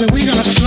and we gonna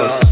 concrete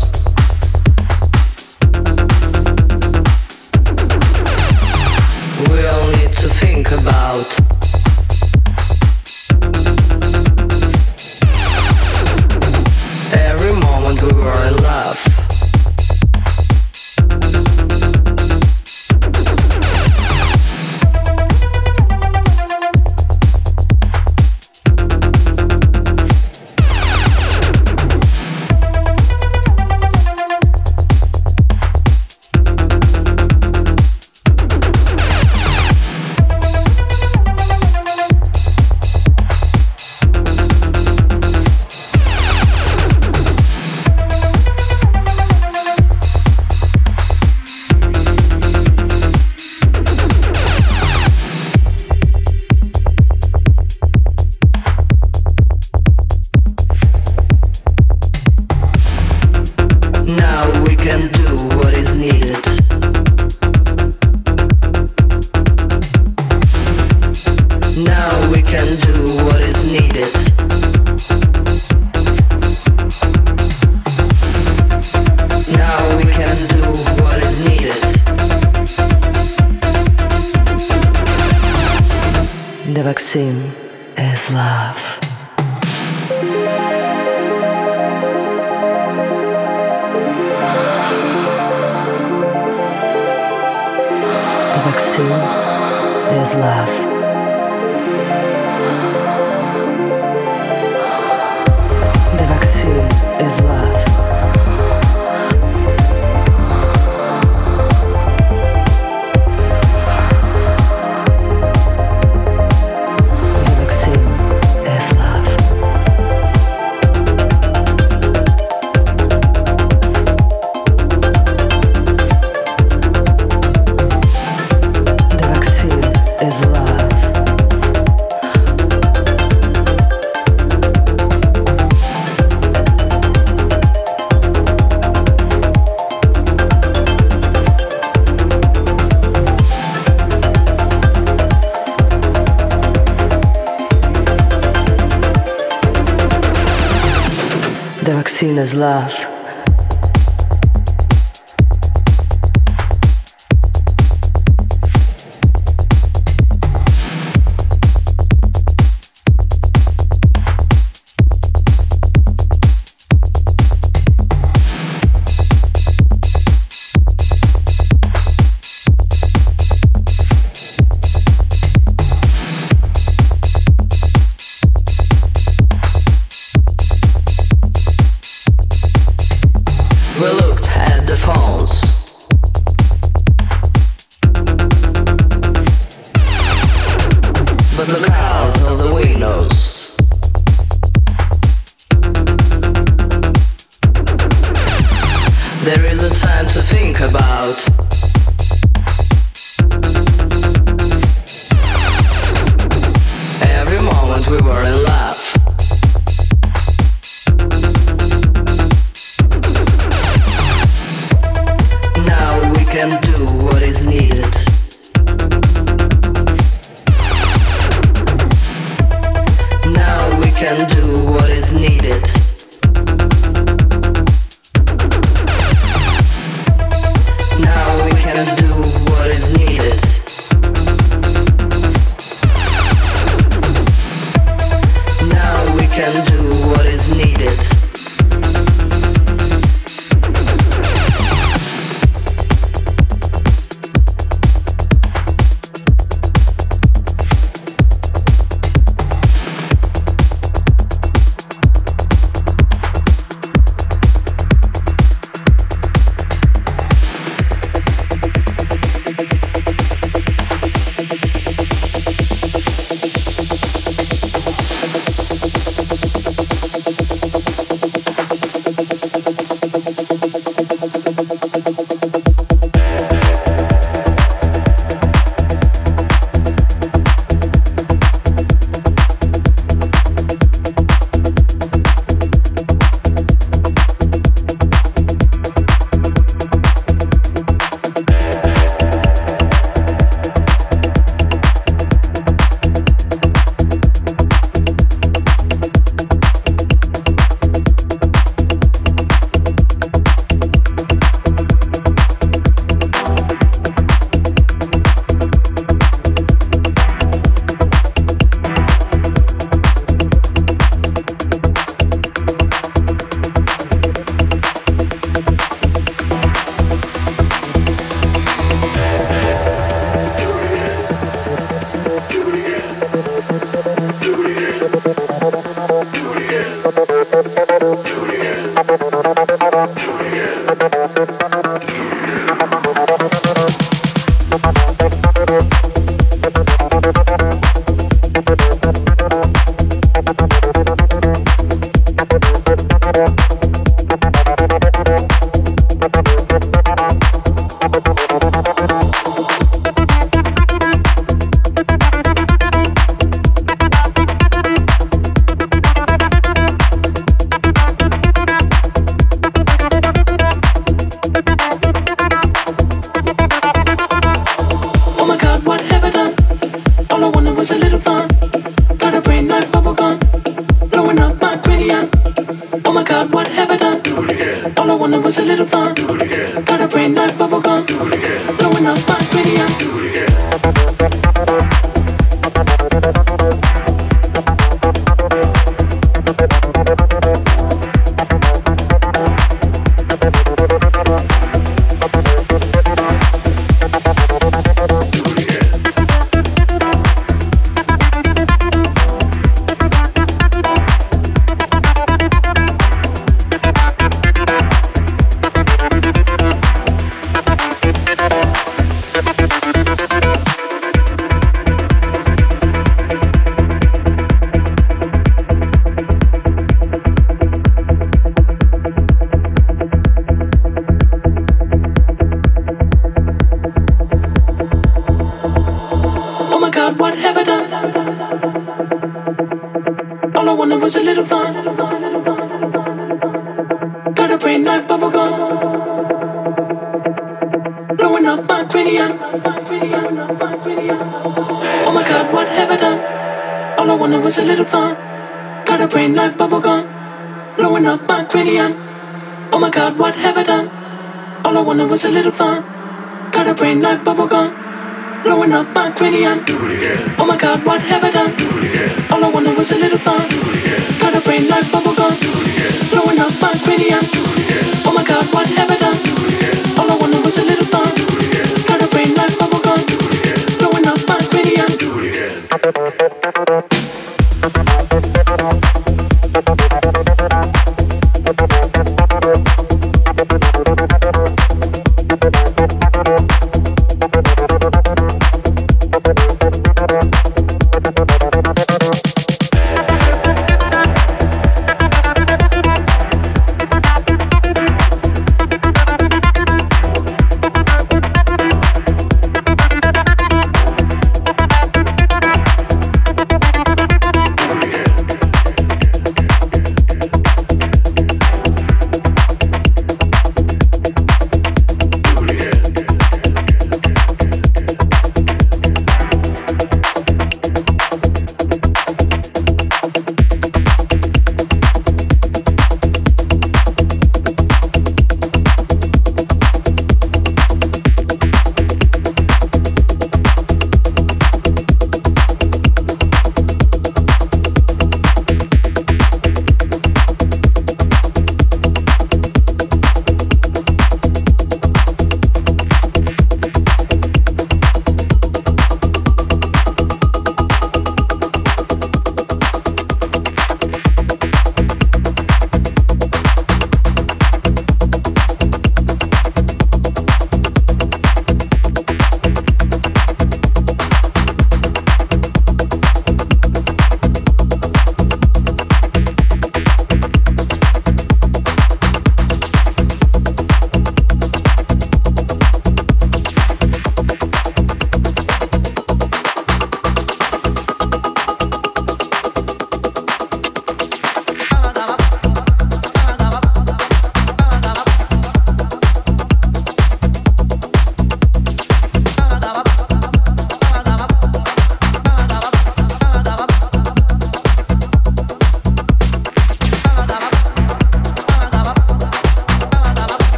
pretty, I'm. Do it again. Oh my god, what have I done? Do it again. All I wanted was a little fun.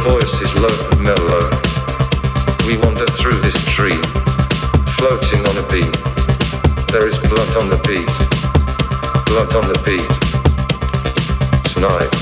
Voice is low and mellow. We wander through this dream, floating on a beam. There is blood on the beat, blood on the beat. Tonight.